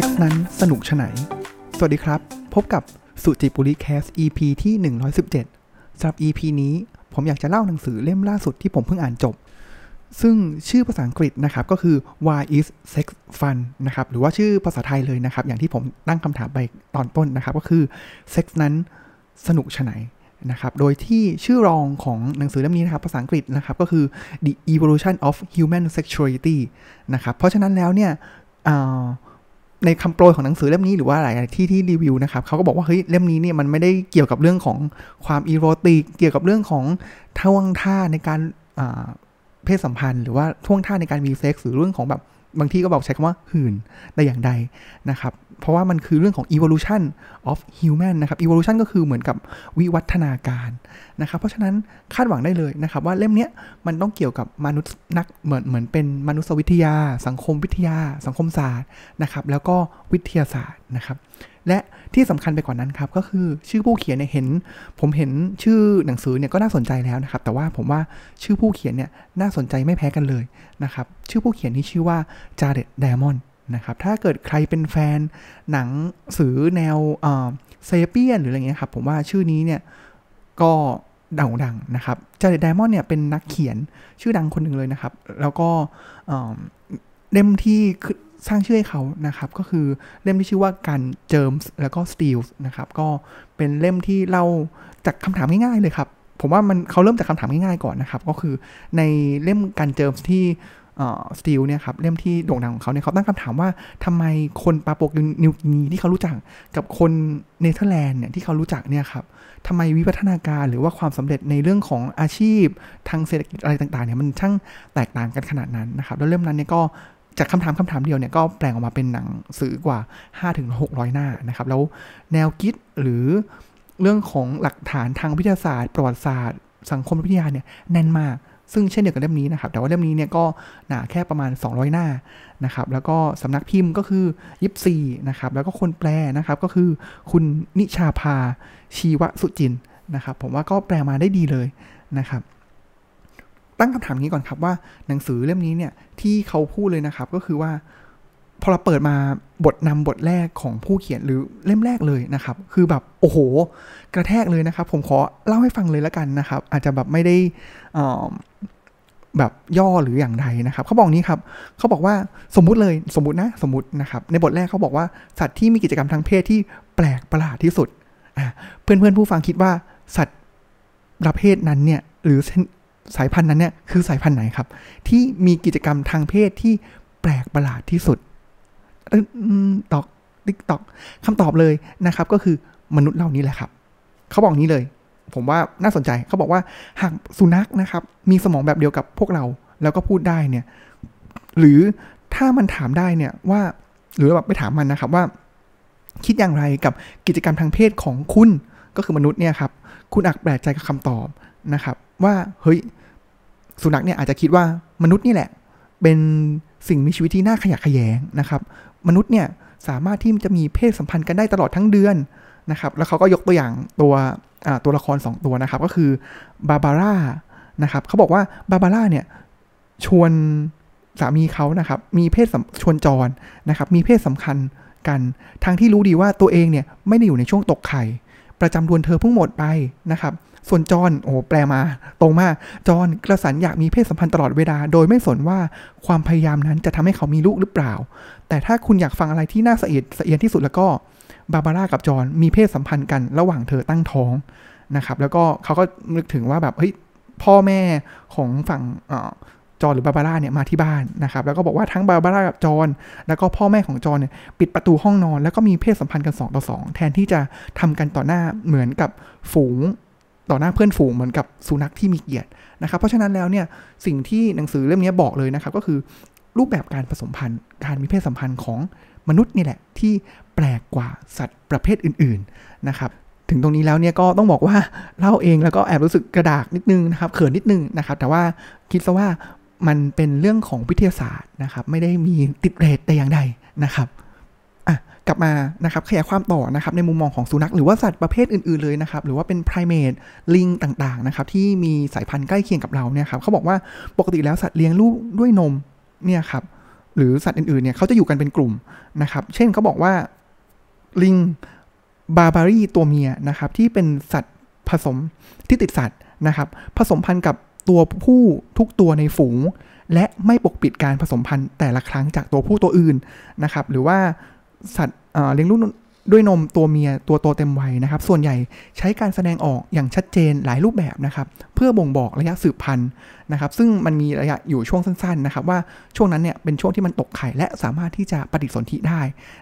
ซ็กซ์นั้นสนุกชไหน สวัสดีครับ พบกับสุจิปุริแคส EP ที่ 117สำหรับ EP นี้ผมอยากจะเล่าหนังสือเล่มล่าสุดที่ผมเพิ่งอ่านจบ ซึ่งชื่อภาษาอังกฤษนะครับก็คือ Why is sex fun นะครับหรือว่าชื่อภาษาไทยเลยนะครับ อย่างที่ผมตั้งคำถามไปตอนต้นนะครับ ก็คือ sex นั้นสนุกชไหนนะครับ โดยที่ชื่อรองของหนังสือเล่มนี้นะครับ ภาษาอังกฤษนะครับก็คือ The Evolution of Human Sexuality นะครับ เพราะฉะนั้นแล้วเนี่ย ในคำโปรยของหนังสือเล่มนี้หรือว่าหลายที่ที่รีวิวนะครับเขาก็บอกว่าเฮ้ยเล่มนี้เนี่ยมันไม่ได้เกี่ยวกับเรื่องของความ erotic เกี่ยวกับเรื่องของท่วงท่าในการเพศสัมพันธ์ หรือว่าท่วงท่าในการมีเซ็กส์หรือเรื่องของแบบ บางที่ก็บอกใช้คำว่าหื่นได้อย่างใดนะครับ เพราะว่ามันคือเรื่องของ evolution of human นะครับ evolution ก็คือเหมือนกับวิวัฒนาการนะครับ เพราะฉะนั้นคาดหวังได้เลยนะครับ ว่าเล่มนี้มันต้องเกี่ยวกับมนุษย์นักเหมือนเหมือนเป็นมนุษยวิทยา สังคมวิทยา สังคมศาสตร์นะครับ แล้วก็วิทยาศาสตร์นะครับ และที่สำคัญไปกว่านั้นครับ ก็คือชื่อผู้เขียนเนี่ยเห็น ผมเห็นชื่อหนังสือเนี่ยก็น่าสนใจแล้วนะครับ แต่ว่าผมว่าชื่อผู้เขียนเนี่ยน่าสนใจไม่แพ้กันเลยนะครับ ชื่อผู้เขียนนี่ชื่อว่าจาร์เดดไดมอนด์นะครับถ้าเกิดใครเป็นแฟนหนังสือแนวเซเปียนหรืออะไรเงี้ยครับผมว่าชื่อนี้เนี่ยก็ดังดังนะครับ Jared Diamond เนี่ยเป็นนักเขียนชื่อดังคนหนึ่งเลยนะครับ แล้วก็เล่มที่ สร้างชื่อให้เขานะครับ ก็คือเล่มที่ชื่อว่า Guns Germs แล้วก็ Steel นะครับ ก็เป็นเล่มที่เล่าจากคำถามง่ายๆเลยครับ ผมว่ามันเขาเริ่มจากคำถามง่ายๆก่อนนะครับ ก็คือในเล่ม Guns Germs and Steel เนี่ยครับเล่มที่โด่งดังของเขาเนี่ยเขาตั้งคำถามว่าทำไมคนปาปัวนิวกินีที่เขารู้จักกับคนเนเธอร์แลนด์เนี่ยที่เขารู้จักเนี่ยครับทำไมวิวัฒนาการหรือว่าความสำเร็จในเรื่องของอาชีพทางเศรษฐกิจอะไรต่างๆเนี่ยมันช่างแตกต่างกันขนาดนั้นนะครับ แล้วเล่มนั้นเนี่ยก็ จากคำถามคำถามเดียวเนี่ยก็แปลงออกมาเป็นหนังสือกว่า 5-600 หน้านะครับ แล้วแนวคิดหรือเรื่องของหลักฐานทางวิทยาศาสตร์ ประวัติศาสตร์ สังคมวิทยาเนี่ยแน่นมาก ซึ่งเช่นเดียวกับเล่มนี้นะครับ แต่ว่าเล่มนี้เนี่ยก็หนาแค่ประมาณ 200 หน้านะครับ แล้วก็สำนักพิมพ์ก็คือยิปซีนะครับ แล้วก็คนแปลนะครับก็คือคุณนิชาภาชีวสุจินนะครับ ผมว่าก็แปลมาได้ดีเลยนะครับ ตั้งคำถามนี้ก่อนครับว่าหนังสือเล่มนี้เนี่ยที่เขาพูดเลยนะครับก็คือว่า พอเราเปิดมาบทนำบทแรกของผู้เขียนหรือเล่มแรกเลยนะครับ คือแบบโอ้โห กระแทกเลยนะครับ ผมขอเล่าให้ฟังเลยล้วกันนะครับ อาจจะแบบไม่ได้แบบย่อหรืออย่างใดนะครับเขาบอกนี้ครับเขาบอกว่าสมมุติเลยสมมตินะสมมตินะครับ ในบทแรกเขาบอกว่าสัตว์ที่มีกิจกรรมทางเพศที่แปลกประหลาดที่สุดเพื่อนเพื่อนผู้ฟังคิดว่าสัตว์ประเภทนั้นเนี่ยหรือ สายพันธุ์นั้นเนี่ยคือสายพันธุ์ไหนครับ ที่มีกิจกรรมทางเพศที่แปลกประหลาดที่สุดตอกติ๊กตอกคำตอบเลยนะครับ ก็คือมนุษย์เหล่านี้แหละครับ เขาบอกนี้เลย ผมว่าน่าสนใจเขาบอกว่าหากสุนัขนะครับ มีสมองแบบเดียวกับพวกเรา แล้วก็พูดได้เนี่ย หรือถ้ามันถามได้เนี่ยว่า หรือแบบไปถามมันนะครับว่า คิดอย่างไรกับกิจกรรมทางเพศของคุณก็คือมนุษย์เนี่ยครับ คุณอักแปลกใจกับคำตอบ นะครับ ว่าเฮ้ยสุนัขเนี่ยอาจจะคิดว่ามนุษย์นี่แหละ เป็นสิ่งมีชีวิตที่น่าขยะแขยงนะครับ มนุษย์เนี่ยสามารถที่จะมีเพศสัมพันธ์กันได้ตลอดทั้งเดือนนะครับ แล้วเขาก็ยกตัวอย่างตัวตัวละคร 2 ตัวนะครับ ก็คือบาบาร่านะครับเขาบอกว่าบาบาร่าเนี่ยชวนสามีเขานะครับ มีเพศชวนจรนะครับ มีเพศสำคัญกันทางที่รู้ดีว่าตัวเองเนี่ยไม่ได้อยู่ในช่วงตกไข่ ประจำเดือนเธอเพิ่งหมดไปนะครับ ส่วนจอนโอ้แปลมา ตรงมาก จอนกระสันอยากมีเพศสัมพันธ์ตลอดเวลา โดยไม่สนว่าความพยายามนั้นจะทำให้เขามีลูกหรือเปล่า แต่ถ้าคุณอยากฟังอะไรที่น่าสะเอียดสะเอียนที่สุดแล้วก็บาบาร่ากับจอนมีเพศสัมพันธ์กันระหว่างเธอตั้งท้องนะครับแล้วก็เขาก็นึกถึงว่าแบบเฮ้ยพ่อแม่ของฝั่งจอนหรือบาบาร่าเนี่ยมาที่บ้านนะครับแล้วก็บอกว่าทั้งบาบาร่ากับจอนแล้วก็พ่อแม่ของจอนเนี่ยปิดประตูห้องนอน แล้วก็มีเพศสัมพันธ์กัน 2 ต่อ 2 แทนที่จะทำกันต่อหน้าเหมือนกับฝูง ต่อหน้าเพื่อนฝูงเหมือนกับสุนัขที่มีเกียรตินะครับ เพราะฉะนั้นแล้วเนี่ยสิ่งที่หนังสือเล่มนี้บอกเลยนะครับ ก็คือรูปแบบการผสมพันธุ์ การมีเพศสัมพันธ์ของมนุษย์นี่แหละที่แปลกกว่าสัตว์ประเภทอื่น ๆนะครับ ถึงตรงนี้แล้วเนี่ยก็ต้องบอกว่าเล่าเองแล้วก็แอบรู้สึกกระดากนิดนึงนะครับเขินนิดนึงนะครับ แต่ว่าคิดซะว่ามันเป็นเรื่องของวิทยาศาสตร์นะครับ ไม่ได้มีติดเรทแต่อย่างใดนะครับ กลับมานะครับขยายความต่อนะครับในมุมมองของสุนัขหรือว่าสัตว์ประเภทอื่นๆเลยนะครับหรือว่าเป็นไพรเมทลิงต่างๆนะครับที่มีสายพันธุ์ใกล้เคียงกับเราเนี่ยครับเขาบอกว่าปกติแล้วสัตว์เลี้ยงลูกด้วยนมเนี่ยครับหรือสัตว์อื่นๆเนี่ยเขาจะอยู่กันเป็นกลุ่มนะครับเช่นเขาบอกว่าลิงบาบารีตัวเมียนะครับที่เป็นสัตว์ผสมที่ติดสัตว์นะครับผสมพันธุ์กับตัวผู้ทุกตัวในฝูง และไม่ปกปิดการผสมพันธุ์แต่ละครั้งจากตัวผู้ตัวอื่นนะครับหรือว่า สัตว์เลี้ยงลูกด้วยนมตัวเมียตัวโตเต็มวัยนะครับ ส่วนใหญ่ใช้การแสดงออกอย่างชัดเจนหลายรูปแบบนะครับ เพื่อบ่งบอกระยะสืบพันธุ์นะครับ ซึ่งมันมีระยะอยู่ช่วงสั้นๆนะครับ ว่าช่วงนั้นเนี่ยเป็นช่วงที่มันตกไข่และสามารถที่จะปฏิสนธิได้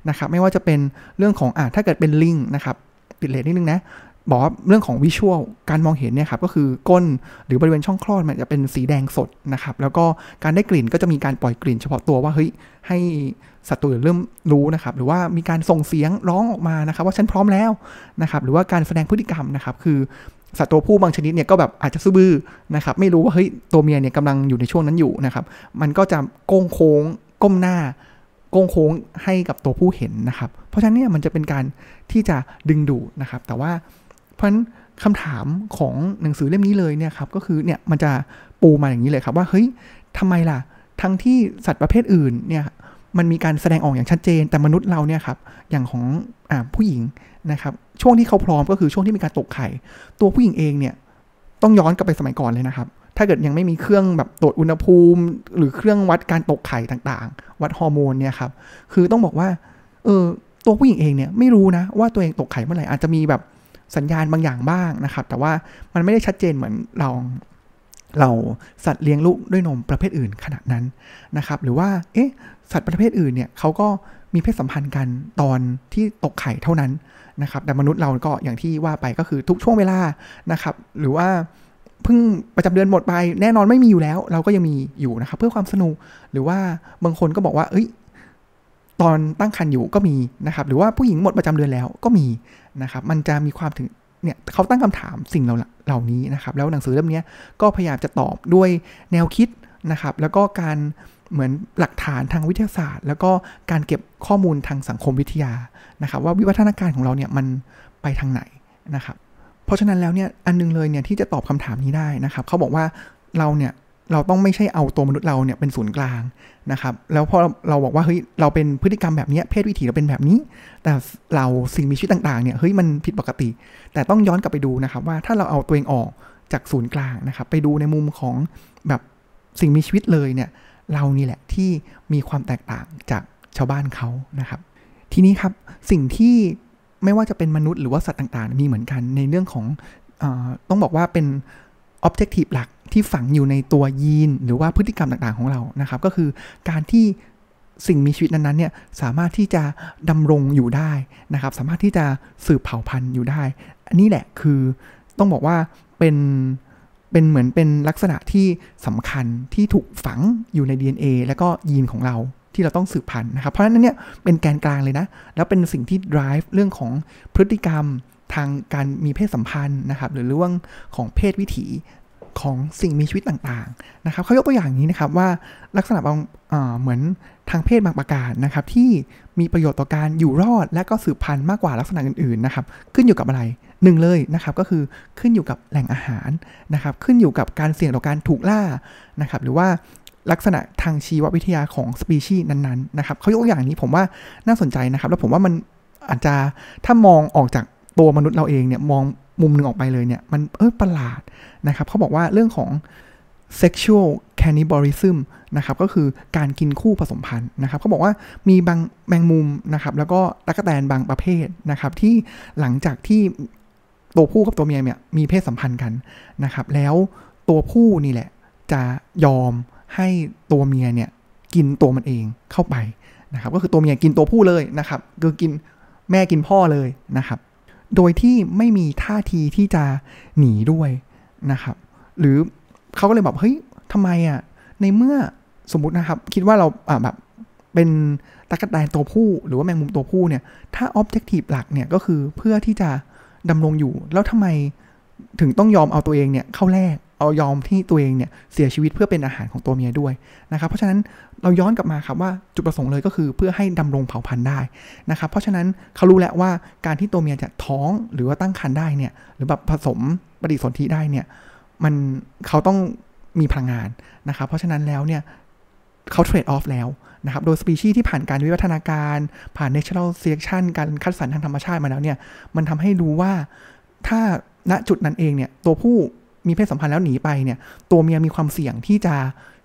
นะครับ ไม่ว่าจะเป็นเรื่องของอ่าถ้าเกิดเป็นลิงนะครับติดเลทนิดนึงนะ บอกว่าเรื่องของวิชวลการมองเห็นเนี่ยครับก็คือก้นหรือบริเวณช่องคลอดมันจะเป็นสีแดงสดนะครับแล้วก็การได้กลิ่นก็จะมีการปล่อยกลิ่นเฉพาะตัวว่าเฮ้ยให้สัตว์ตัวอื่นเริ่มรู้นะครับหรือว่ามีการส่งเสียงร้องออกมานะครับว่าฉันพร้อมแล้วนะครับหรือว่าการแสดงพฤติกรรมนะครับคือสัตว์ตัวผู้บางชนิดเนี่ยก็แบบอาจจะซื่อบื้อนะครับไม่รู้ว่าเฮ้ยตัวเมียเนี่ยกำลังอยู่ในช่วงนั้นอยู่นะครับมันก็จะโก้งโค้งก้มหน้าโก้งโค้งให้กับตัวผู้เห็นนะครับ เพราะฉะนั้นเนี่ยมันจะเป็นการที่จะดึงดูดนะครับ แต่ว่า เพราะฉะนั้นคำถามของหนังสือเล่มนี้เลยเนี่ยครับก็คือเนี่ยมันจะปูมาอย่างนี้เลยครับว่าเฮ้ยทำไมล่ะ ทั้งที่สัตว์ประเภทอื่นเนี่ยมันมีการแสดงออกอย่างชัดเจน แต่มนุษย์เราเนี่ยครับอย่างของอผู้หญิงนะครับช่วงที่เขาพร้อมก็คือช่วงที่มีการตกไข่ ตัวผู้หญิงเองเนี่ยต้องย้อนกลับไปสมัยก่อนเลยนะครับ ถ้าเกิดยังไม่มีเครื่องแบบตรวจอุณหภูมิ หรือเครื่องวัดการตกไข่ต่างๆ วัดฮอร์โมนเนี่ยครับคือต้องบอกว่าเออตัวผู้หญิงเองเนี่ยไม่รู้นะว่าตัวเองตกไข่เมื่อไหร่อาจจะมีแบบ สัญญาณบางอย่างบ้างนะครับ แต่ว่ามันไม่ได้ชัดเจนเหมือนเราเราสัตว์เลี้ยงลูกด้วยนมประเภทอื่นขนาดนั้นนะครับ หรือว่าเอ๊ะสัตว์ประเภทอื่นเนี่ยเขาก็มีเพศสัมพันธ์กันตอนที่ตกไข่เท่านั้นนะครับ แต่มนุษย์เราก็อย่างที่ว่าไปก็คือทุกช่วงเวลานะครับ หรือว่าเพิ่งประจำเดือนหมดไปแน่นอนไม่มีอยู่แล้ว เราก็ยังมีอยู่นะครับ เพื่อความสนุกหรือว่าบางคนก็บอกว่า เอ้ย ตอนตั้งครรภ์อยู่ก็มีนะครับ หรือว่าผู้หญิงหมดประจำเดือนแล้วก็มี นะครับ มันจะมีความถึงเนี่ยเขาตั้งคำถามสิ่งเหล่านี้นะครับ แล้วหนังสือเล่มนี้ก็พยายามจะตอบด้วยแนวคิดนะครับ แล้วก็การเหมือนหลักฐานทางวิทยาศาสตร์ แล้วก็การเก็บข้อมูลทางสังคมวิทยานะครับ ว่าวิวัฒนาการของเราเนี่ยมันไปทางไหนนะครับ เพราะฉะนั้นแล้วเนี่ยอันนึงเลยเนี่ยที่จะตอบคำถามนี้ได้นะครับเขาบอกว่าเราเนี่ย เราต้องไม่ใช่เอาตัวมนุษย์เราเนี่ยเป็นศูนย์กลางนะครับ แล้วพอเราบอกว่าเฮ้ยเราเป็นพฤติกรรมแบบนี้เพศวิถีเราเป็นแบบนี้ แต่เราสิ่งมีชีวิตต่างๆเนี่ยเฮ้ยมันผิดปกติ แต่ต้องย้อนกลับไปดูนะครับว่าถ้าเราเอาตัวเองออกจากศูนย์กลางนะครับ ไปดูในมุมของแบบสิ่งมีชีวิตเลยเนี่ยเรานี่แหละที่มีความแตกต่างจากชาวบ้านเขานะครับ ทีนี้ครับสิ่งที่ไม่ว่าจะเป็นมนุษย์หรือว่าสัตว์ต่างๆ มีเหมือนกันในเรื่องของอต้องบอกว่าเป็น objective หลัก ที่ฝังอยู่ในตัวยีนหรือว่าพฤติกรรมต่างๆของเรานะครับ ก็คือการที่สิ่งมีชีวิตนั้นๆเนี่ยสามารถที่จะดำรงอยู่ได้นะครับ สามารถที่จะสืบเผ่าพันธุ์อยู่ได้ อันนี้แหละคือต้องบอกว่าเป็นเป็นเหมือนเป็นลักษณะที่สำคัญที่ถูกฝังอยู่ใน DNA แล้วก็ยีนของเราที่เราต้องสืบพันธุ์นะครับ เพราะฉะนั้นเนี่ยเป็นแกนกลางเลยนะ แล้วเป็นสิ่งที่ drive เรื่องของพฤติกรรมทางการมีเพศสัมพันธ์นะครับ หรือเรื่องของเพศวิถี ของสิ่งมีชีวิตต่างๆนะครับเขายกตัวอย่างนี้นะครับว่าลักษณะบางเหมือนทางเพศบางประการนะครับที่มีประโยชน์ต่อการอยู่รอดและก็สืบพันธุ์มากกว่าลักษณะอื่นๆนะครับขึ้นอยู่กับอะไรหนึ่งเลยนะครับก็คือขึ้นอยู่กับแหล่งอาหารนะครับขึ้นอยู่กับการเสี่ยงต่อการถูกล่านะครับหรือว่าลักษณะทางชีววิทยาของสปีชีส์นั้นๆนะครับเขายกตัวอย่างนี้ผมว่าน่าสนใจนะครับ แล้วผมว่ามันอาจจะถ้ามองออกจากตัวมนุษย์เราเองเนี่ยมอง มุมหนึ่งออกไปเลยเนี่ย มันเออประหลาดนะครับเขาบอกว่าเรื่องของ sexual cannibalism นะครับก็คือการกินคู่ผสมพันธุ์นะครับเขาบอกว่ามีบางแมงมุมนะครับแล้วก็ตะกแตนบางประเภทนะครับที่หลังจากที่ตัวผู้กับตัวเมียเนี่ยมีเพศสัมพันธ์กันนะครับแล้วตัวผู้นี่แหละจะยอมให้ตัวเมียเนี่ยกินตัวมันเองเข้าไปนะครับก็คือตัวเมียกินตัวผู้เลยนะครับคือกินแม่กินพ่อเลยนะครับ โดยที่ไม่มีท่าทีที่จะหนีด้วยนะครับ หรือเขาก็เลยแบบเฮ้ยทำไมอะในเมื่อสมมตินะครับ คิดว่าเราอ่าแบบเป็นตะกั่แตนตัวผู้ หรือว่าแมงมุมตัวผู้เนี่ย ถ้าออบเจกตีฟหลักเนี่ยก็คือเพื่อที่จะดำรงอยู่ แล้วทำไม ถึงต้องยอมเอาตัวเองเนี่ยเข้าแลกเอายอมที่ตัวเองเนี่ยเสียชีวิตเพื่อเป็นอาหารของตัวเมียด้วยนะครับ เพราะฉะนั้นเราย้อนกลับมาครับว่าจุดประสงค์เลยก็คือเพื่อให้ดำรงเผ่าพันธุ์ได้นะครับ เพราะฉะนั้นเขารู้แล้วว่าการที่ตัวเมียจะท้องหรือว่าตั้งครรภ์ได้เนี่ยหรือแบบผสมปฏิสนธิได้เนี่ยมันเขาต้องมีพลังงานนะครับ เพราะฉะนั้นแล้วเนี่ยเขาเทรดออฟแล้วนะครับ โดยสปีชีส์ที่ผ่านการวิวัฒนาการ ผ่าน natural selection การคัดสรรทางธรรมชาติมาแล้วเนี่ย มันทำให้รู้ว่าถ้า ณจุดนั้นเองเนี่ยตัวผู้มีเพศสัมพันธ์แล้วหนีไปเนี่ยตัวเมียมีความเสี่ยงที่จะ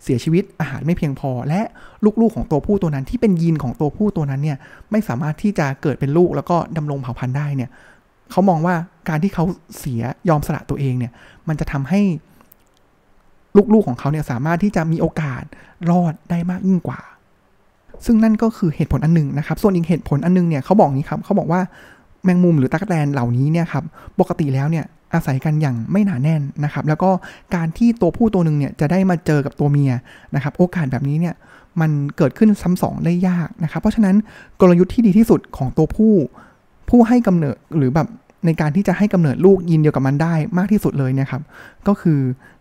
เสียชีวิตอาหารไม่เพียงพอ และลูกๆของตัวผู้ตัวนั้นที่เป็นยีนของตัวผู้ตัวนั้นเนี่ยไม่สามารถที่จะเกิดเป็นลูกแล้วก็ดำรงเผ่าพันธุ์ได้เนี่ยเขามองว่าการที่เขาเสียยอมสละตัวเองเนี่ยมันจะทำให้ลูกๆของเขาเนี่ยสามารถที่จะมีโอกาสรอดได้มากยิ่งกว่า ซึ่งนั่นก็คือเหตุผลอันหนึ่งนะครับ ส่วนอีกเหตุผลอันนึงเนี่ยเขาบอกนี้ครับเขาบอกว่า แมงมุมหรือตะกแตนเหล่านี้เนี่ยครับปกติแล้วเนี่ยอาศัยกันอย่างไม่หนาแน่นนะครับ แล้วก็การที่ตัวผู้ตัวหนึ่งเนี่ยจะได้มาเจอกับตัวเมียนะครับ โอกาสแบบนี้เนี่ยมันเกิดขึ้นซ้ำสองได้ยากนะครับ เพราะฉะนั้นกลยุทธ์ที่ดีที่สุดของตัวผู้ ผู้ให้กำเนิดหรือแบบในการที่จะให้กำเนิดลูกยินเดียวกับมันได้มากที่สุดเลยเนี่ยครับ ก็คือ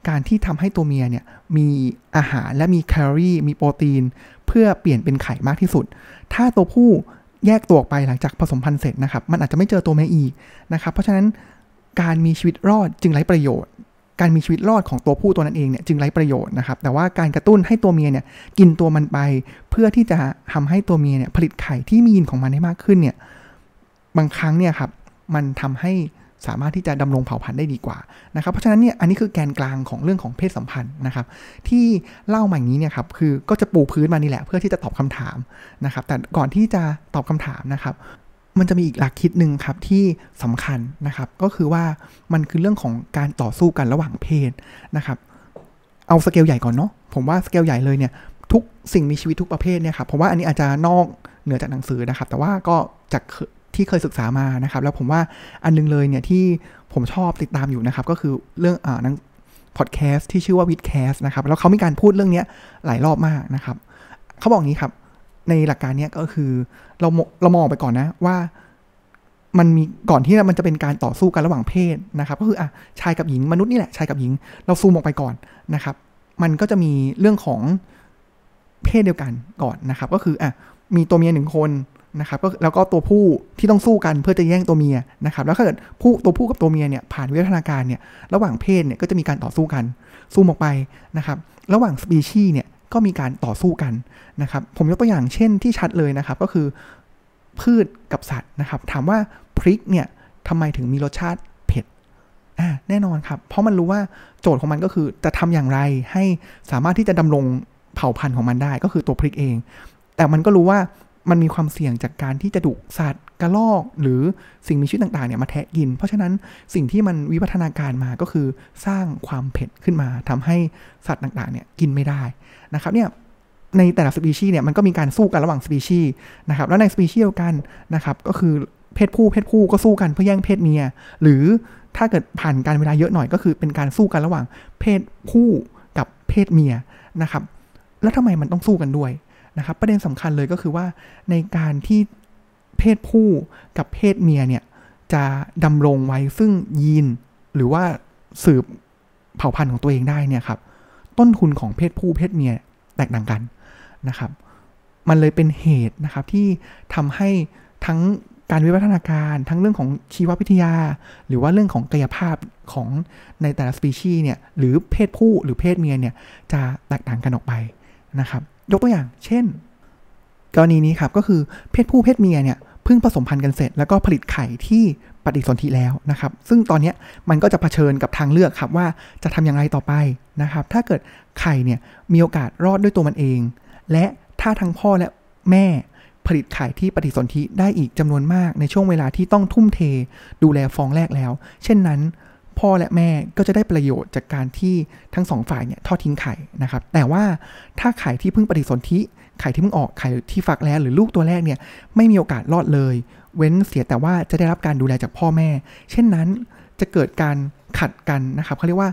การที่ทำให้ตัวเมียเนี่ยมีอาหารและมีแคลอรี่มีโปรตีน เพื่อเปลี่ยนเป็นไข่มากที่สุด ถ้าตัวผู้ แยกตัวออกไปหลังจากผสมพันธุ์เสร็จนะครับ มันอาจจะไม่เจอตัวเมียอีกนะครับ เพราะฉะนั้นการมีชีวิตรอดจึงไร้ประโยชน์ การมีชีวิตรอดของตัวผู้ตัวนั้นเองเนี่ยจึงไร้ประโยชน์นะครับ แต่ว่าการกระตุ้นให้ตัวเมียเนี่ยกินตัวมันไป เพื่อที่จะทำให้ตัวเมียเนี่ยผลิตไข่ที่มียีนของมันได้มากขึ้นเนี่ย บางครั้งเนี่ยครับ มันทำให้ สามารถที่จะดำรงเผ่าพันธุ์ได้ดีกว่านะครับ เพราะฉะนั้นเนี่ยอันนี้คือแกนกลางของเรื่องของเพศสัมพันธ์นะครับ ที่เล่ามาอย่างนี้เนี่ยครับคือก็จะปูพื้นมานี่แหละ เพื่อที่จะตอบคำถามนะครับ แต่ก่อนที่จะตอบคำถามนะครับ มันจะมีอีกหลักคิดหนึ่งครับที่สำคัญนะครับ ก็คือว่ามันคือเรื่องของการต่อสู้กันระหว่างเพศนะครับ เอาสเกลใหญ่ก่อนเนาะผมว่าสเกลใหญ่เลยเนี่ยทุกสิ่งมีชีวิตทุกประเภทเนี่ยครับผมว่าอันนี้อาจจะนอกเหนือจากหนังสือนะครับ แต่ว่าก็จาก ที่เคยศึกษามานะครับ แล้วผมว่าอันนึงเลยเนี่ยที่ผมชอบติดตามอยู่นะครับ ก็คือเรื่องอ่านังพอดแคสต์ที่ชื่อว่าวิดแคสนะครับ แล้วเขามีการพูดเรื่องนี้หลายรอบมากนะครับ เขาบอกงี้ครับ ในหลักการนี้ก็คือเราเรามองไปก่อนนะว่ามันมีก่อนที่มันจะเป็นการต่อสู้กันระหว่างเพศนะครับ ก็คืออะชายกับหญิงมนุษย์นี่แหละชายกับหญิง เราซูมออกไปก่อนนะครับ มันก็จะมีเรื่องของเพศเดียวกันก่อนนะครับ ก็คืออะมีตัวเมียหนึ่งคน นะครับก็แล้วก็ตัวผู้ที่ต้องสู้กันเพื่อจะแย่งตัวเมียนะครับแล้วถ้าเกิดผู้ตัวผู้กับตัวเมียเนี่ยผ่านวิวัฒนาการเนี่ยระหว่างเพศเนี่ยก็จะมีการต่อสู้กันสู้ออกไปนะครับระหว่างสปีชีส์เนี่ยก็มีการต่อสู้กันนะครับผมยกตัวอย่างเช่นที่ชัดเลยนะครับก็คือพืชกับสัตว์นะครับถามว่าพริกเนี่ยทำไมถึงมีรสชาติเผ็ดอ่าแน่นอนครับ เพราะมันรู้ว่าโจทย์ของมันก็คือจะทำอย่างไรให้สามารถที่จะดำรงเผ่าพันธุ์ของมันได้ก็คือตัวพริกเอง แต่มันก็รู้ว่า มันมีความเสี่ยงจากการที่จะดุสัตว์กระรอก หรือสิ่งมีชีวิตต่างๆเนี่ยมาแทะกิน เพราะฉะนั้นสิ่งที่มันวิวัฒนาการมาก็คือสร้างความเผ็ดขึ้นมาทำให้สัตว์ต่างๆเนี่ยกินไม่ได้นะครับเนี่ยในแต่ละสปีชีส์เนี่ยมันก็มีการสู้กันระหว่างสปีชีส์นะครับแล้วในสปีชีส์เดียวกันนะครับก็คือเพศผู้เพศผู้ก็สู้กันเพื่อแย่งเพศเมีย หรือถ้าเกิดผ่านการเวลาเยอะหน่อยก็คือเป็นการสู้กันระหว่างเพศผู้กับเพศเมียนะครับแล้วทำไมมันต้องสู้กันด้วย นะครับประเด็นสำคัญเลยก็คือว่าในการที่เพศผู้กับเพศเมียเนี่ยจะดำรงไว้ซึ่งยีน หรือว่าสืบเผ่าพันธุ์ของตัวเองได้เนี่ยครับต้นทุนของเพศผู้เพศเมียแตกต่างกันนะครับ มันเลยเป็นเหตุนะครับที่ทำให้ทั้งการวิวัฒนาการทั้งเรื่องของชีววิทยา หรือว่าเรื่องของกายภาพของในแต่ละสปีชีส์เนี่ยหรือเพศผู้หรือเพศเมียเนี่ยจะแตกต่างกันออกไปนะครับ ยกตัวอย่าง เช่น กรณีนี้ครับก็คือเพศผู้เพศเมียเนี่ยเพิ่งผสมพันธุ์กันเสร็จ แล้วก็ผลิตไข่ที่ปฏิสนธิแล้วนะครับ ซึ่งตอนนี้มันก็จะเผชิญกับทางเลือกครับว่าจะทำอย่างไรต่อไปนะครับ ถ้าเกิดไข่เนี่ยมีโอกาสรอดด้วยตัวมันเอง และถ้าทั้งพ่อและแม่ผลิตไข่ที่ปฏิสนธิได้อีกจำนวนมากในช่วงเวลาที่ต้องทุ่มเท ดูแลฟองแรกแล้ว เช่นนั้น พ่อและแม่ก็จะได้ประโยชน์จากการที่ทั้งสองฝ่ายเนี่ยทอดทิ้งไข่นะครับ แต่ว่าถ้าไข่ที่เพิ่งปฏิสนธิไข่ที่เพิ่งออกไข่ที่ฟักแล้วหรือลูกตัวแรกเนี่ยไม่มีโอกาสรอดเลย เว้นเสียแต่ว่าจะได้รับการดูแลจากพ่อแม่ เช่นนั้นจะเกิดการขัดกันนะครับเขาเรียกว่า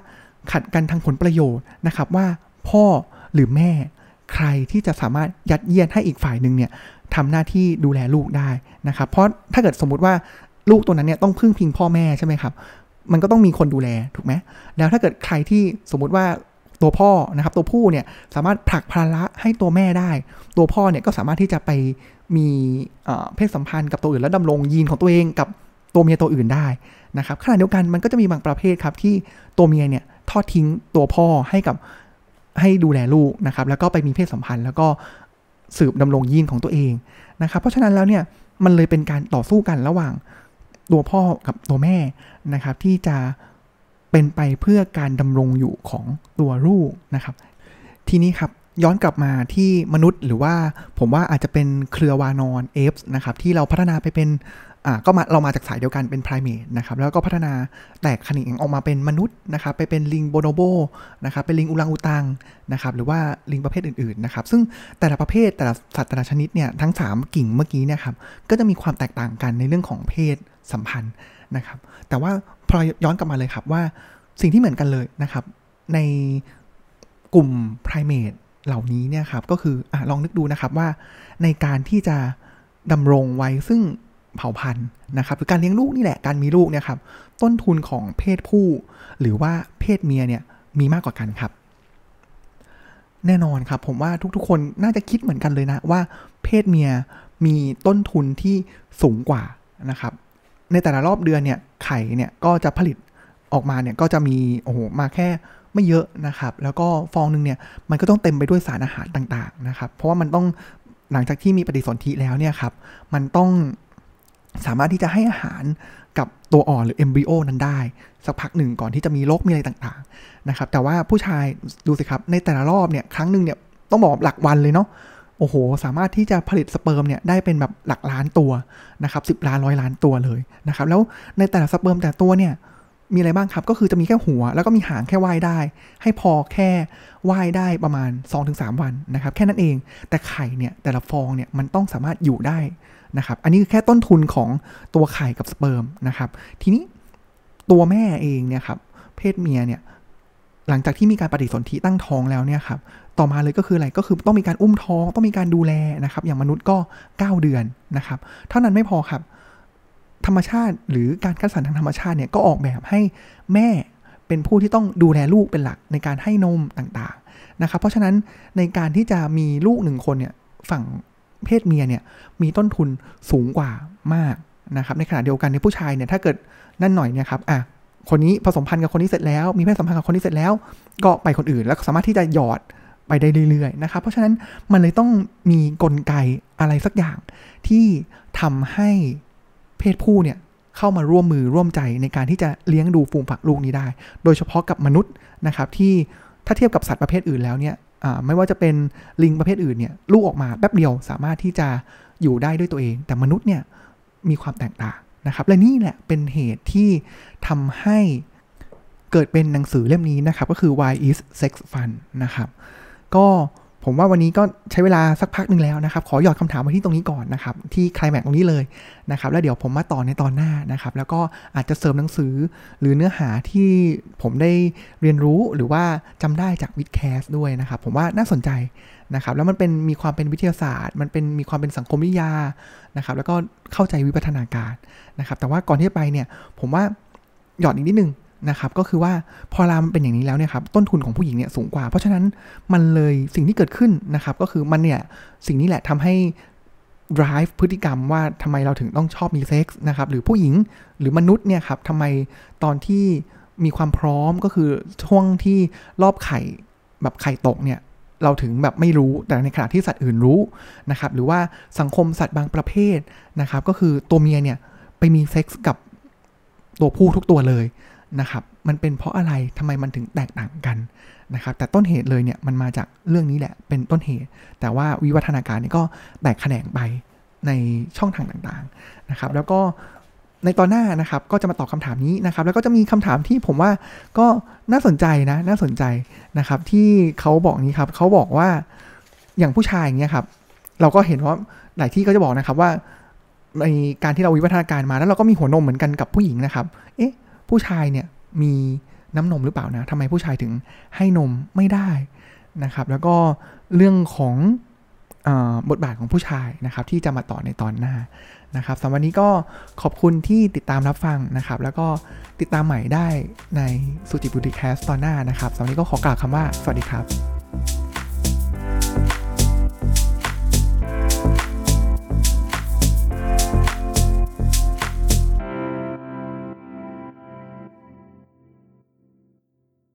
ขัดกันทางผลประโยชน์นะครับว่าพ่อหรือแม่ใครที่จะสามารถยัดเยียดให้อีกฝ่ายหนึ่งเนี่ยทำหน้าที่ดูแลลูกได้นะครับ เพราะถ้าเกิดสมมุติว่าลูกตัวนั้นเนี่ยต้องพึ่งพิงพ่อแม่ใช่ไหมครับ มันก็ต้องมีคนดูแลถูกไหมแล้วถ้าเกิดใครที่สมมุติว่าตัวพ่อนะครับ ตัวผู้เนี่ยสามารถผลักภาระให้ตัวแม่ได้ ตัวพ่อเนี่ยก็สามารถที่จะไปมีเพศสัมพันธ์กับตัวอื่นแล้วดำรงยีนของตัวเองกับตัวเมียตัวอื่นได้นะครับขณะเดียวกันมันก็จะมีบางประเภทครับที่ตัวเมียเนี่ยทอดทิ้งตัวพ่อให้กับให้ดูแลลูกนะครับ แล้วก็ไปมีเพศสัมพันธ์ แล้วก็สืบดำรงยีนของตัวเองนะครับ เพราะฉะนั้นแล้วเนี่ยมันเลยเป็นการต่อสู้กันระหว่าง ตัวพ่อกับตัวแม่นะครับ ที่จะเป็นไปเพื่อการดำรงอยู่ของตัวลูกนะครับ ทีนี้ครับย้อนกลับมาที่มนุษย์หรือว่าผมว่าอาจจะเป็นเครือวานอนเอฟส์นะครับที่เราพัฒนาไปเป็น อ่าก็มาเรามาจากสายเดียวกันเป็นไพรเมทนะครับแล้วก็พัฒนาแตกขนิงออกมาเป็นมนุษย์นะครับไปเป็นลิงโบโนโบนะครับเป็นลิงอุลังอุตังนะครับหรือว่าลิงประเภทอื่นๆนะครับซึ่งแต่ละประเภทแต่ละสัตว์แต่ละชนิดเนี่ยทั้ง 3 กิ่งเมื่อกี้เนี่ยครับก็จะมีความแตกต่างกันในเรื่องของเพศสัมพันธ์นะครับแต่ว่าพอย้อนกลับมาเลยครับว่าสิ่งที่เหมือนกันเลยนะครับในกลุ่มไพรเมทเหล่านี้เนี่ยครับก็คืออลองนึกดูนะครับว่าในการที่จะดำรงไว้ซึ่ง เผ่าพันธุ์นะครับหรือการเลี้ยงลูกนี่แหละการมีลูกเนี่ยครับต้นทุนของเพศผู้ หรือว่าเพศเมียเนี่ยมีมากกว่ากันครับ แน่นอนครับผมว่าทุกๆ คนน่าจะคิดเหมือนกันเลยนะว่าเพศเมียมีต้นทุนที่สูงกว่านะครับ ในแต่ละรอบเดือนเนี่ยไข่เนี่ยก็จะผลิตออกมาเนี่ยก็จะมีโอ้โหมาแค่ไม่เยอะนะครับ แล้วก็ฟองหนึ่งเนี่ยมันก็ต้องเต็มไปด้วยสารอาหารต่างๆนะครับ เพราะว่ามันต้องหลังจากที่มีปฏิสนธิแล้วเนี่ยครับ มันต้อง สามารถที่จะให้อาหารกับตัวอ่อนหรือเอมบริโอนั้นได้ สักพักหนึ่งก่อนที่จะมีโรคมีอะไรต่างๆนะครับแต่ว่าผู้ชายดูสิครับในแต่ละรอบเนี่ยครั้งหนึ่งเนี่ยต้องบอกหลักวันเลยเนาะโอ้โห สามารถที่จะผลิตสเปิร์มเนี่ยได้เป็นแบบหลักล้านตัวนะครับสิบล้านร้อยล้านตัวเลยนะครับแล้วในแต่ละสเปิร์มแต่ตัวเนี่ยมีอะไรบ้างครับ ก็คือจะมีแค่หัว แล้วก็มีหางแค่ว่ายได้ ให้พอแค่ว่ายได้ประมาณ 2-3 วันนะครับ แค่นั้นเองแต่ไข่เนี่ยแต่ละฟองเนี่ยมันต้องสามารถอยู่ได้ นะครับอันนี้คือแค่ต้นทุนของตัวไข่กับสเปิร์มนะครับทีนี้ตัวแม่เองเนี่ยครับเพศเมียเนี่ยหลังจากที่มีการปฏิสนธิตั้งท้องแล้วเนี่ยครับต่อมาเลยก็คืออะไรก็คือต้องมีการอุ้มท้อง ต้องมีการดูแลนะครับ อย่างมนุษย์ก็ 9 เดือนนะครับ เท่านั้นไม่พอครับ ธรรมชาติหรือการคัดสรรทางธรรมชาติเนี่ยก็ออกแบบให้แม่เป็นผู้ที่ต้องดูแลลูกเป็นหลักในการให้นมต่างๆนะครับ เพราะฉะนั้นในการที่จะมีลูกหนึ่งคนเนี่ยฝั่ง เพศเมียเนี่ยมีต้นทุนสูงกว่ามากนะครับในขณะเดียวกันในผู้ชายเนี่ยถ้าเกิดนั่นหน่อยเนี่ยครับอะคนนี้ผสมพันธุ์กับคนนี้เสร็จแล้วมีเพศสัมพันธ์กับคนนี้เสร็จแล้ว ก็ไปคนอื่นแล้วสามารถที่จะหยอดไปได้เรื่อยๆนะครับ เพราะฉะนั้นมันเลยต้องมีกลไกอะไรสักอย่างที่ทำให้เพศผู้เนี่ยเข้ามาร่วมมือร่วมใจในการที่จะเลี้ยงดูฟูงผักลูกนี้ได้ โดยเฉพาะกับมนุษย์นะครับที่ถ้าเทียบกับสัตว์ประเภทอื่นแล้วเนี่ย ไม่ว่าจะเป็นลิงประเภทอื่นเนี่ยลูกออกมาแป๊บเดียวสามารถที่จะอยู่ได้ด้วยตัวเอง แต่มนุษย์เนี่ยมีความแตกต่างนะครับและนี่แหละเป็นเหตุที่ทำให้เกิดเป็นหนังสือเล่มนี้นะครับ ก็คือ Why is Sex Fun นะครับ ก็ ผมว่าวันนี้ก็ใช้เวลาสักพักหนึ่งแล้วนะครับ ขอหยอดคำถามมาที่ตรงนี้ก่อนนะครับ ที่ใครแม็กตรงนี้เลยนะครับ แล้วเดี๋ยวผมมาต่อในตอนหน้านะครับ แล้วก็อาจจะเสริมหนังสือ หรือเนื้อหาที่ผมได้เรียนรู้หรือว่าจำได้จากวิดแคสด้วยนะครับ ผมว่าน่าสนใจนะครับ แล้วมันเป็นมีความเป็นวิทยาศาสตร์ มันเป็นมีความเป็นสังคมวิทยานะครับ แล้วก็เข้าใจวิวัฒนาการนะครับ แต่ว่าก่อนที่จะไปเนี่ย ผมว่าหยอดอีกนิดนึง นะครับก็คือว่าพอรามเป็นอย่างนี้แล้วเนี่ยครับต้นทุนของผู้หญิงเนี่ยสูงกว่า เพราะฉะนั้นมันเลยสิ่งที่เกิดขึ้นนะครับก็คือมันเนี่ยสิ่งนี้แหละทำให้ drive พฤติกรรมว่าทำไมเราถึงต้องชอบมีเซ็กส์นะครับหรือผู้หญิงหรือมนุษย์เนี่ยครับทำไมตอนที่มีความพร้อมก็คือช่วงที่รอบไข่แบบไข่ตกเนี่ยเราถึงแบบไม่รู้แต่ในขณะที่สัตว์อื่นรู้นะครับหรือว่าสังคมสัตว์บางประเภทนะครับก็คือตัวเมียเนี่ยไปมีเซ็กส์กับตัวผู้ทุกตัวเลย นะครับ มันเป็นเพราะอะไรทำไมมันถึงแตกต่างกันนะครับ แต่ต้นเหตุเลยเนี่ยมันมาจากเรื่องนี้แหละ เป็นต้นเหตุ แต่ว่าวิวัฒนาการนี่ก็แตกแขนงไปในช่องทางต่างๆนะครับ แล้วก็ในตอนหน้านะครับก็จะมาตอบคำถามนี้นะครับ แล้วก็จะมีคำถามที่ผมว่าก็น่าสนใจนะน่าสนใจนะครับ ที่เขาบอกนี้ครับเขาบอกว่าอย่างผู้ชายอย่างเงี้ยครับ เราก็เห็นว่าหลายที่ก็จะบอกนะครับว่าในการที่เราวิวัฒนาการมาแล้วเราก็มีหัวนมเหมือนกันกับผู้หญิงนะครับ เอ๊ะ ผู้ชายเนี่ยมีน้ำนมหรือเปล่านะทำไมผู้ชายถึงให้นมไม่ได้นะครับ แล้วก็เรื่องของบทบาทของผู้ชายนะครับที่จะมาต่อในตอนหน้านะครับสำหรับวันนี้ก็ขอบคุณที่ติดตามรับฟังนะครับ แล้วก็ติดตามใหม่ได้ในสุจิบุติแคสตอนหน้านะครับสำหรับวันนี้ก็ขอกล่าวคำว่าสวัสดีครับ